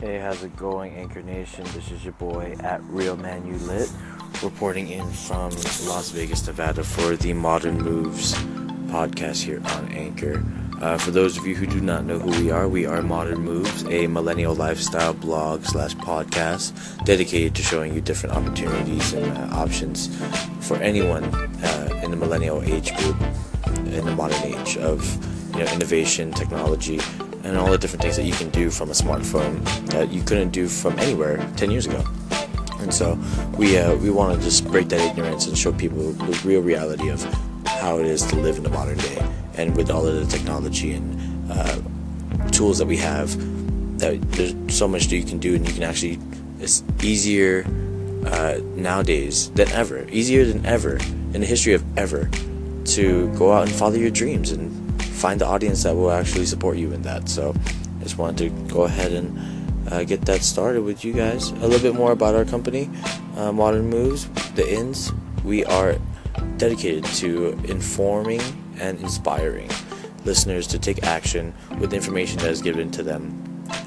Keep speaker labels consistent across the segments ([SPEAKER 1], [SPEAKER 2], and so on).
[SPEAKER 1] Hey, how's it going, Anchor Nation? This is your boy at Real Man You Lit, reporting in from Las Vegas, Nevada for the Modern Moves podcast here on Anchor. Uh, for those of you who do not know who we are, we are Modern Moves, a millennial lifestyle blog slash podcast dedicated to showing you different opportunities and uh, options for anyone uh, in the millennial age group in the modern age of you know innovation, technology, and all the different things that you can do from a smartphone that you couldn't do from anywhere 10 years ago. And so we uh, we want to just break that ignorance and show people the real reality of how it is to live in the modern day, and with all of the technology and uh, tools that we have, that there's so much that you can do, and you can actually it's easier uh, nowadays than ever, easier than ever in the history of ever, to go out and follow your dreams and find the audience that will actually support you in that. So I just wanted to go ahead and uh, get that started with you guys. A little bit more about our company, uh, Modern Moves, the Ins. We are dedicated to informing and inspiring listeners to take action with information that is given to them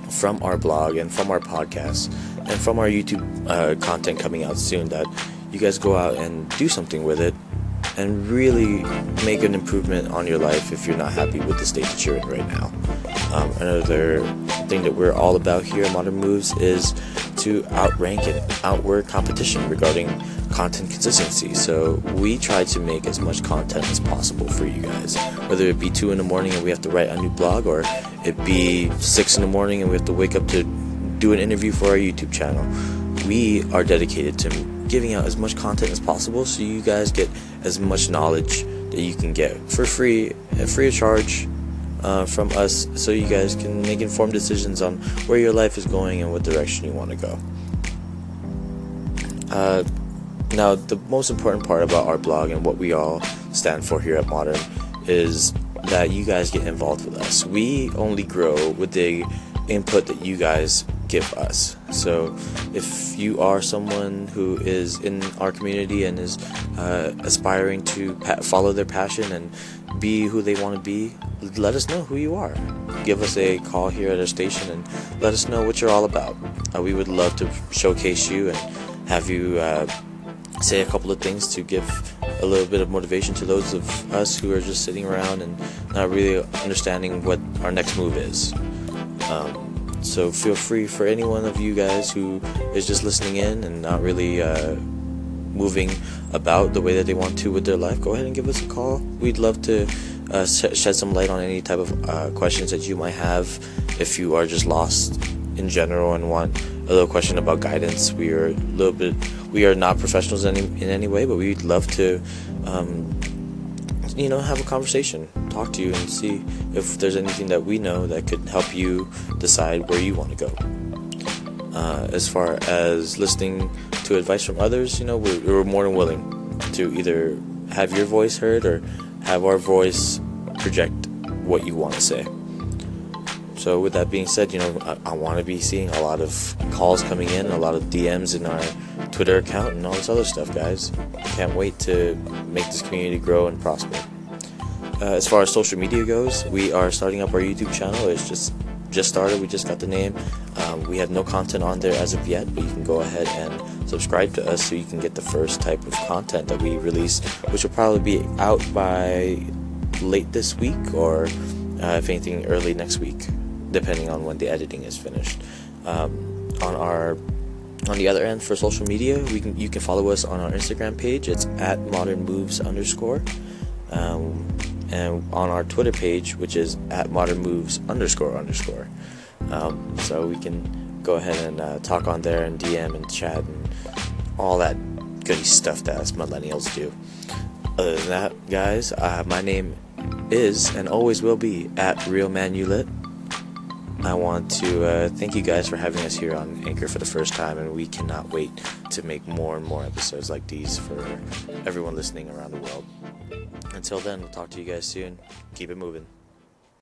[SPEAKER 1] from our blog and from our podcast and from our YouTube uh, content coming out soon that you guys go out and do something with it and really make an improvement on your life if you're not happy with the state that you're in right now. Um, another thing that we're all about here at Modern Moves is to outrank and outwork competition regarding content consistency. So we try to make as much content as possible for you guys, whether it be two in the morning and we have to write a new blog, or it be six in the morning and we have to wake up to do an interview for our YouTube channel. We are dedicated to giving out as much content as possible so you guys get as much knowledge that you can get for free, free of charge uh, from us, so you guys can make informed decisions on where your life is going and what direction you want to go. Uh, now, the most important part about our blog and what we all stand for here at Modern is that you guys get involved with us. We only grow with the input that you guys give us. So, if you are someone who is in our community and is uh, aspiring to pa- follow their passion and be who they want to be, let us know who you are. Give us a call here at our station and let us know what you're all about. Uh, we would love to showcase you and have you uh, say a couple of things to give a little bit of motivation to those of us who are just sitting around and not really understanding what our next move is. Um, so feel free for any one of you guys who is just listening in and not really uh, moving about the way that they want to with their life. Go ahead and give us a call. We'd love to uh, shed some light on any type of uh, questions that you might have if you are just lost in general and want a little question about guidance. We are a little bit. We are not professionals in any, in any way, but we'd love to. Um, you know, have a conversation, talk to you, and see if there's anything that we know that could help you decide where you want to go. Uh, as far as listening to advice from others, you know, we're, we're more than willing to either have your voice heard or have our voice project what you want to say. So, with that being said, you know, I, I want to be seeing a lot of calls coming in, a lot of DMs in our Twitter account, and all this other stuff, guys. Can't wait to make this community grow and prosper. Uh, as far as social media goes, we are starting up our YouTube channel. It's just just started. We just got the name. Um, we have no content on there as of yet, but you can go ahead and subscribe to us so you can get the first type of content that we release, which will probably be out by late this week or, uh, if anything, early next week depending on when the editing is finished. Um, on our on the other end for social media, we can you can follow us on our Instagram page. It's at modern moves underscore, um, and on our Twitter page, which is at modern moves underscore underscore. Um, so we can go ahead and uh, talk on there and DM and chat and all that goody stuff that us millennials do. Other than that, guys, uh, my name is and always will be at Real Man Ulit. I want to uh, thank you guys for having us here on Anchor for the first time, and we cannot wait to make more and more episodes like these for everyone listening around the world. Until then, we'll talk to you guys soon. Keep it moving.